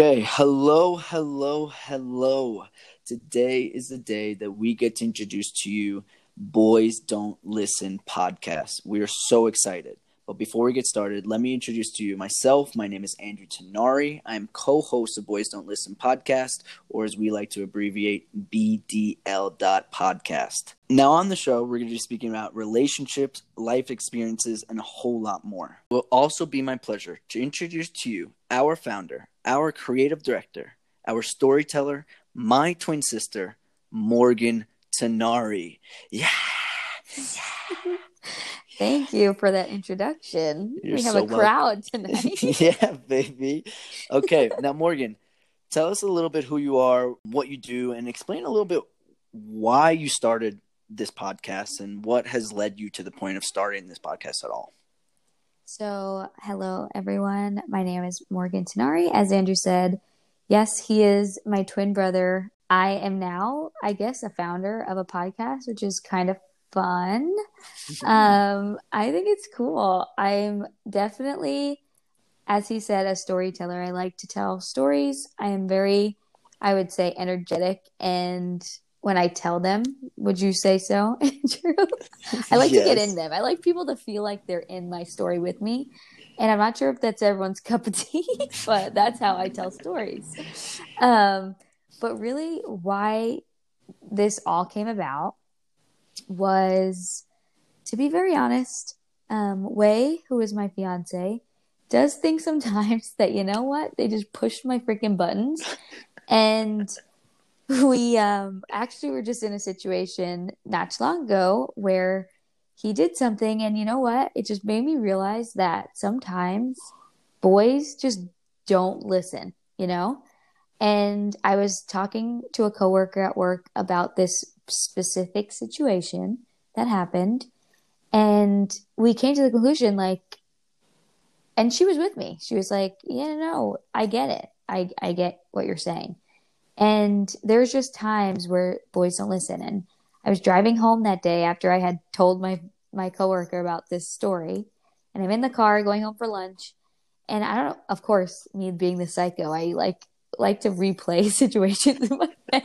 Okay, hello, hello, hello. Today is the day that we get to introduce to you Boys Don't Listen podcast. We are so excited. But before we get started, let me introduce to you myself. My name is Andrew Tenari. I'm co host of Boys Don't Listen podcast, or as we like to abbreviate, BDL podcast. Now, on the show, we're going to be speaking about relationships, life experiences, and a whole lot more. It will also be my pleasure to introduce to you our founder, our creative director, our storyteller, my twin sister, Morgan Tenari. Yeah. yeah. Thank you for that introduction. You're we have so a crowd tonight. yeah, baby. Okay, now Morgan, tell us a little bit who you are, what you do, and explain a little bit why you started this podcast and what has led you to the point of starting this podcast at all. So, hello everyone. My name is Morgan Tenari. As Andrew said, yes, he is my twin brother. I am now, I guess, a founder of a podcast, which is kind of fun. um, I think it's cool. I'm definitely, as he said, a storyteller. I like to tell stories. I am very, I would say, energetic and when I tell them. Would you say so, Andrew? I like yes. to get in them. I like people to feel like they're in my story with me. And I'm not sure if that's everyone's cup of tea, but that's how I tell stories. Um, but really, why this all came about was, to be very honest, um, Wei, who is my fiance, does think sometimes that you know what they just pushed my freaking buttons, and we um, actually were just in a situation not too long ago where he did something, and you know what? It just made me realize that sometimes boys just don't listen, you know. And I was talking to a coworker at work about this specific situation that happened. And we came to the conclusion like, and she was with me. She was like, yeah, no, I get it. I, I get what you're saying. And there's just times where boys don't listen. And I was driving home that day after I had told my, my coworker about this story. And I'm in the car going home for lunch. And I don't of course, me being the psycho, I like like to replay situations in my head.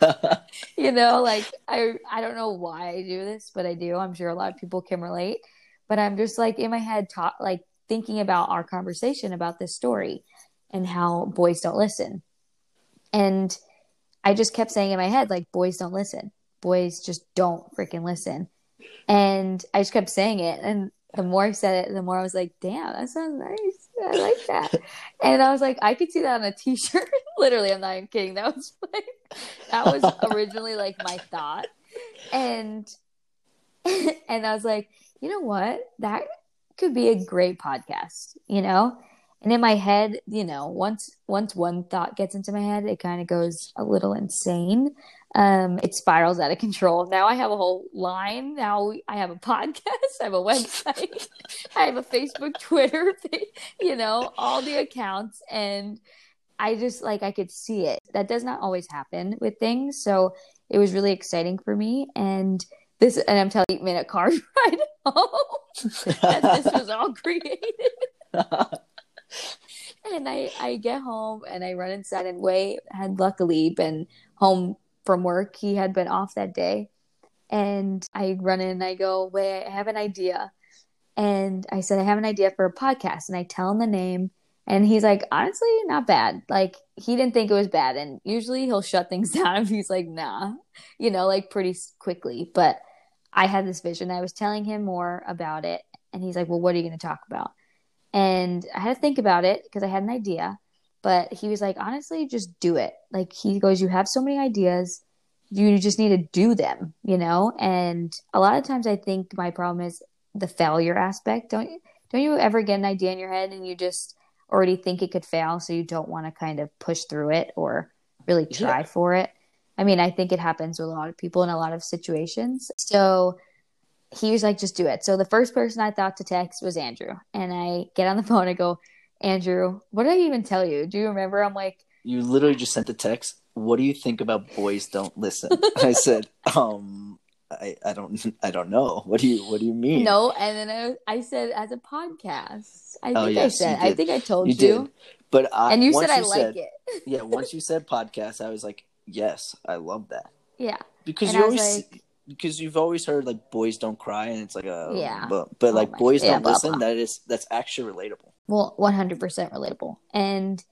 you know, like I I don't know why I do this, but I do. I'm sure a lot of people can relate. But I'm just like in my head talk like thinking about our conversation about this story and how boys don't listen. And I just kept saying in my head, like, boys don't listen. Boys just don't freaking listen. And I just kept saying it. And the more I said it, the more I was like, damn, that sounds nice. I like that. and I was like, I could see that on a t shirt. Literally, I'm not even kidding. That was like, that was originally like my thought. And, and I was like, you know what? That could be a great podcast, you know? And in my head, you know, once once one thought gets into my head, it kind of goes a little insane um, it spirals out of control. Now I have a whole line. Now I have a podcast. I have a website. I have a Facebook, Twitter, you know, all the accounts. And I just like, I could see it. That does not always happen with things. So it was really exciting for me. And this, and I'm telling you, in a car ride home that this was all created. and I, I get home and I run inside and Wei had luckily been home from work. He had been off that day. And I run in and I go, Wei, I have an idea. And I said, I have an idea for a podcast. And I tell him the name. And he's like, honestly, not bad. Like, he didn't think it was bad. And usually he'll shut things down if he's like, nah, you know, like pretty quickly. But I had this vision. I was telling him more about it. And he's like, well, what are you going to talk about? And I had to think about it because I had an idea. But he was like, honestly, just do it. Like he goes, you have so many ideas, you just need to do them, you know. And a lot of times, I think my problem is the failure aspect. Don't you, don't you ever get an idea in your head and you just already think it could fail, so you don't want to kind of push through it or really try Yeah. for it. I mean, I think it happens with a lot of people in a lot of situations. So he was like, just do it. So the first person I thought to text was Andrew. And I get on the phone and go, Andrew, what did I even tell you? Do you remember? I'm like, You literally just sent the text. What do you think about boys don't listen? I said, um, I, I don't I don't know. What do you what do you mean? no. And then I, I said, as a podcast. I think Oh, I yes, you said, I think I told you you. did. But I, And you said I you like said- it. Yeah, once you said podcast, I was like, yes, I love that Yeah. because And you always like- because you've always heard like boys don't cry, and it's like a Yeah. but, but Oh like boys yeah, don't blah, listen. blah. That is that's actually relatable. Well 100% relatable. And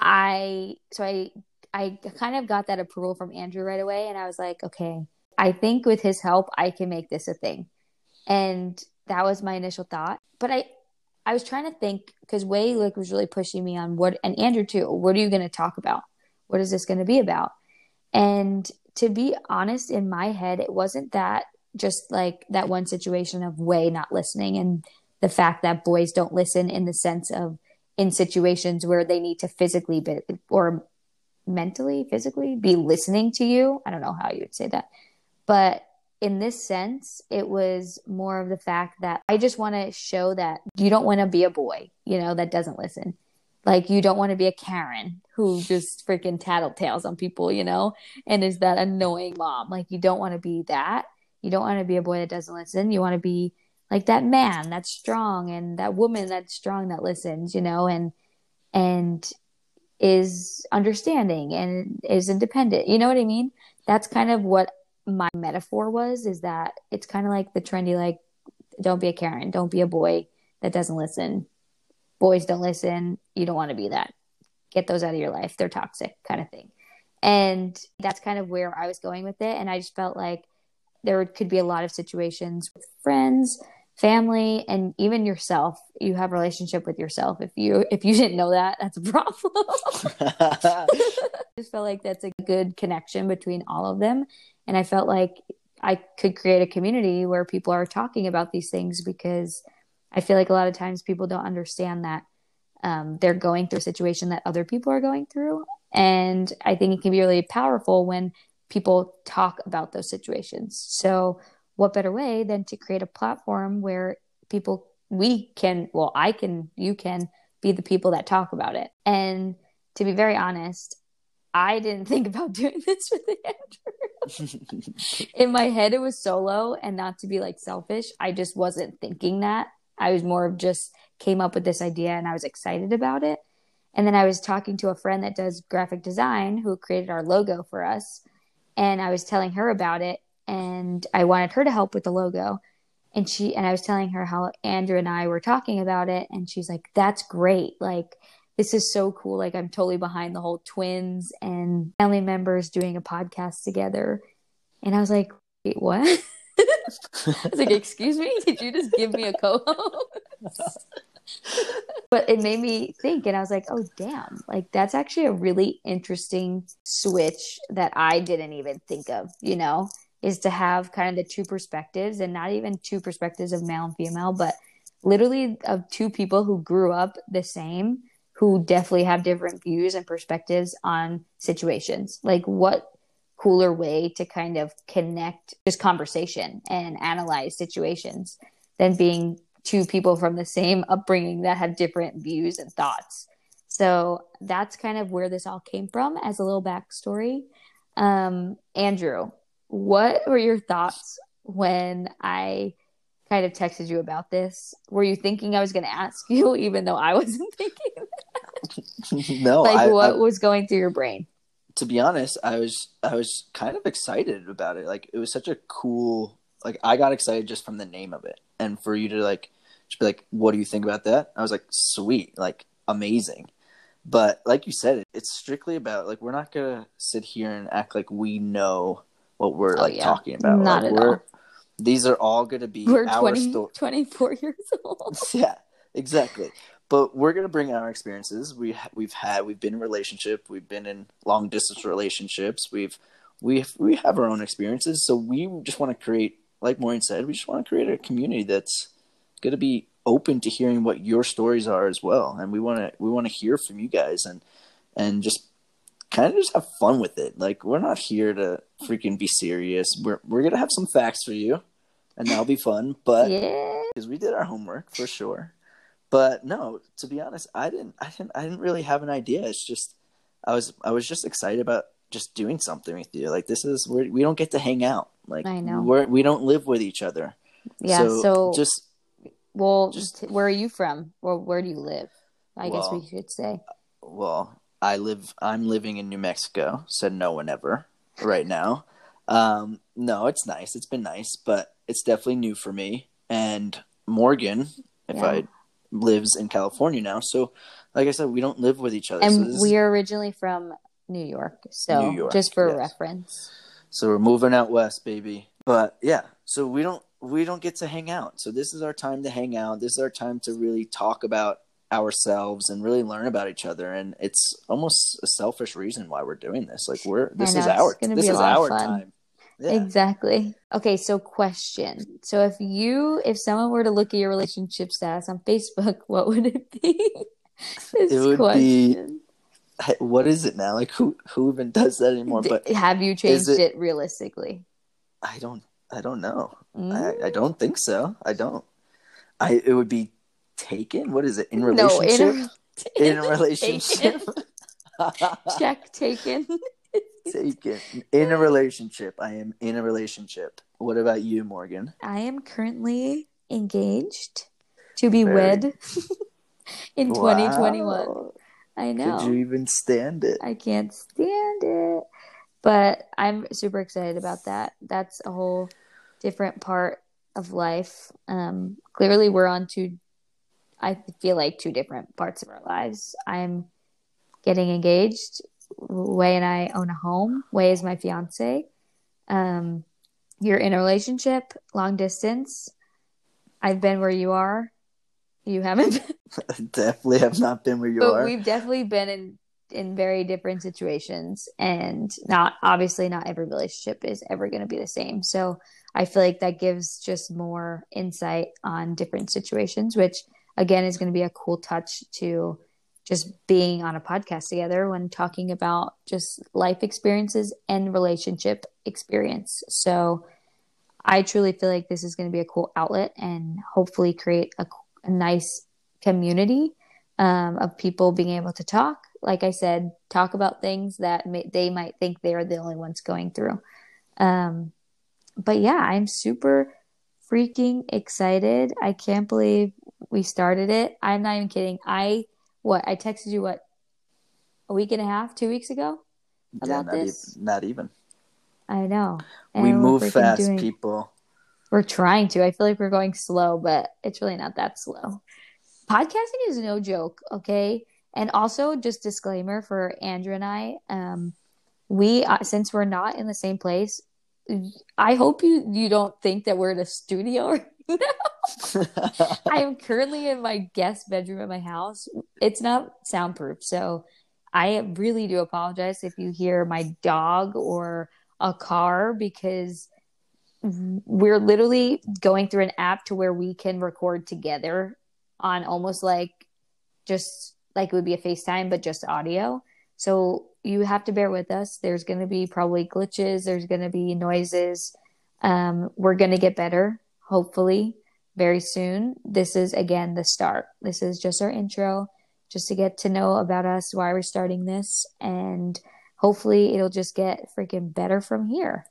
i so i i kind of got that approval from andrew right away. And i was like okay i think with his help i can make this a thing. And that was my initial thought. But i i was trying to think because Wei like was really pushing me on what and andrew too what are you going to talk about? What is this going to be about? And to be honest in my head it wasn't that just like that one situation of Wei not listening and the fact that boys don't listen in the sense of in situations where they need to physically be, or mentally physically be listening to you. I don't know how you would say that. But in this sense it was more of the fact that i just want to show that you don't want to be a boy you know that doesn't listen. Like you don't want to be a karen who just freaking tattletales on people you know and is that annoying mom. Like you don't want to be that. You don't want to be a boy that doesn't listen. You want to be like that man that's strong and that woman that's strong that listens you know and and is understanding and is independent. You know what i mean? That's kind of what my metaphor was is that it's kind of like the trendy like don't be a karen don't be a boy that doesn't listen. Boys don't listen. You don't want to be that. Get those out of your life. They're toxic kind of thing. And that's kind of where i was going with it. And i just felt like there could be a lot of situations with friends family and even yourself you have relationship with yourself. If you if you didn't know that that's a problem. I just felt like that's a good connection between all of them. And i felt like i could create a community where people are talking about these things because i feel like a lot of times people don't understand that um, they're going through a situation that other people are going through. And i think it can be really powerful when people talk about those situations. So what better way than to create a platform where people we can well i can you can be the people that talk about it. And to be very honest i didn't think about doing this with the andrew. In my head it was solo and not to be like selfish. I just wasn't thinking that. I was more of just came up with this idea and i was excited about it. And then i was talking to a friend that does graphic design who created our logo for us. And i was telling her about it and i wanted her to help with the logo. And she and i was telling her how andrew and i were talking about it and she's like that's great. Like this is so cool. Like i'm totally behind the whole twins and family members doing a podcast together. And i was like wait what? I was like excuse me? Did you just give me a co-host? But it made me think and i was like oh damn. Like that's actually a really interesting switch that i didn't even think of you know is to have kind of the two perspectives and not even two perspectives of male and female but literally of two people who grew up the same who definitely have different views and perspectives on situations like what cooler way to kind of connect just conversation and analyze situations than being two people from the same upbringing that have different views and thoughts. So that's kind of where this all came from as a little backstory. Um, Andrew, what were your thoughts when I kind of texted you about this? Were you thinking I was going to ask you, even though I wasn't thinking? no, like, I, what I, was going through your brain? to be honest, I was I was kind of excited about it. Like it was such a cool like I got excited just from the name of it. And for you to like just be like, What do you think about that? I was like, Sweet, like amazing. But like you said, it's strictly about like we're not gonna sit here and act like we know what we're Oh, like yeah. talking about. Not like, at all. these are all gonna be We're our 20, sto- 24 years old. yeah, exactly. But we're gonna bring our experiences. We ha- we've had we've been in relationship. We've been in long distance relationships. We've we we have our own experiences. So we just want to create, like Morgan said, we just want to create a community that's gonna be open to hearing what your stories are as well. And we want to we want to hear from you guys and and just kind of just have fun with it. Like we're not here to freaking be serious. We're we're gonna have some facts for you, and that'll be fun. But Yeah. because we did our homework for sure. But no, to be honest, I didn't. I didn't. I didn't really have an idea. It's just I was. I was just excited about just doing something with you. Like this is where we don't get to hang out. Like I know. we're we don't live with each other. Yeah. So, just well, just- where are you from? Or where do you live? I guess we should say. well, I live. I'm living in New Mexico. Said no one ever. Right now, um, no, it's nice. It's been nice, but it's definitely new for me. And Morgan, if Yeah. I lives in California now, so like I said, we don't live with each other. And this is- we are originally from New York. So New York, just for yes. reference. So we're moving out west, baby. But yeah, so we don't we don't get to hang out. So this is our time to hang out. This is our time to really talk about ourselves and really learn about each other. And it's almost a selfish reason why we're doing this. Like we're this know, is our this is our fun. time. Yeah. Exactly. Okay, so question. So if you if someone were to look at your relationship status on Facebook, what would it be? this It would be- question. Hey, What is it now? Like who who even does that anymore? But have you changed it- it, realistically? I don't I don't know. Mm? I, I don't think so. I don't. I it would be taken. What is it? In relationship? in in a, a relationship. check taken. taken in a relationship. I am in a relationship. What about you, Morgan? I am currently engaged to be Very- wed in 2021. I know. Could you even stand it? I can't stand it. But I'm super excited about that. That's a whole different part of life. Um, clearly, we're on two, I feel like two different parts of our lives. I'm getting engaged. Wei and I own a home. Wei is my fiance. Um, you're in a relationship, long distance. I've been where you are. You haven't Definitely have not been where you but are. we've definitely been in in very different situations and not obviously not every relationship is ever going to be the same so i feel like that gives just more insight on different situations which again is going to be a cool touch to just being on a podcast together when talking about just life experiences and relationship experience so i truly feel like this is going to be a cool outlet and hopefully create a, a nice community um, of people being able to talk. Like I said, talk about things that may, they might think they are the only ones going through. Um, but yeah, I'm super freaking excited. I can't believe we started it. I'm not even kidding. I what I texted you what a week and a half, two weeks ago yeah, about not, this. Even, not even. I know. we And we're move fast, doing- people. We're trying to. I feel like we're going slow, but it's really not that slow. Podcasting is no joke, okay? And also, just disclaimer for Andrew and I, um, we uh, since we're not in the same place, I hope you you don't think that we're in a studio. am currently in my guest bedroom at my house. It's not soundproof, so I really do apologize if you hear my dog or a car because we're literally going through an app to where we can record together on almost like just like it would be a FaceTime, but just audio. So you have to bear with us. There's going to be probably glitches. There's going to be noises. Um, we're going to get better, hopefully, very soon. This is again the start. This is just our intro, just to get to know about us, why we're starting this, and hopefully it'll just get freaking better from here.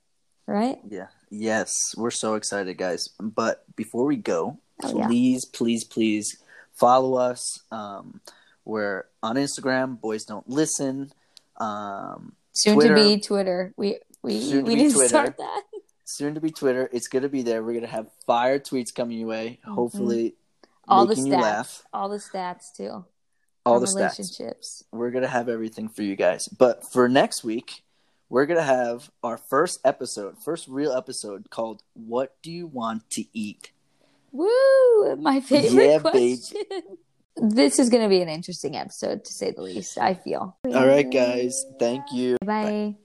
Right? yeah. Yes, we're so excited, guys. But before we go, Oh, yeah. please, please, please follow us. Um, we're on Instagram. Boys don't listen. Um, Soon Twitter. to be Twitter. We we Soon we need to Twitter. start that. Soon to be Twitter. It's gonna be there. We're gonna have fire tweets coming your way. Mhm. Hopefully, All the stats. All the stats too. All Our the stats. We're gonna have everything for you guys. But for next week, we're gonna have our first episode, first real episode called "What Do You Want to Eat." Woo! My favorite Yeah, babe. question. This is going to be an interesting episode, to say the least. I feel. All right, guys. Thank you. Bye.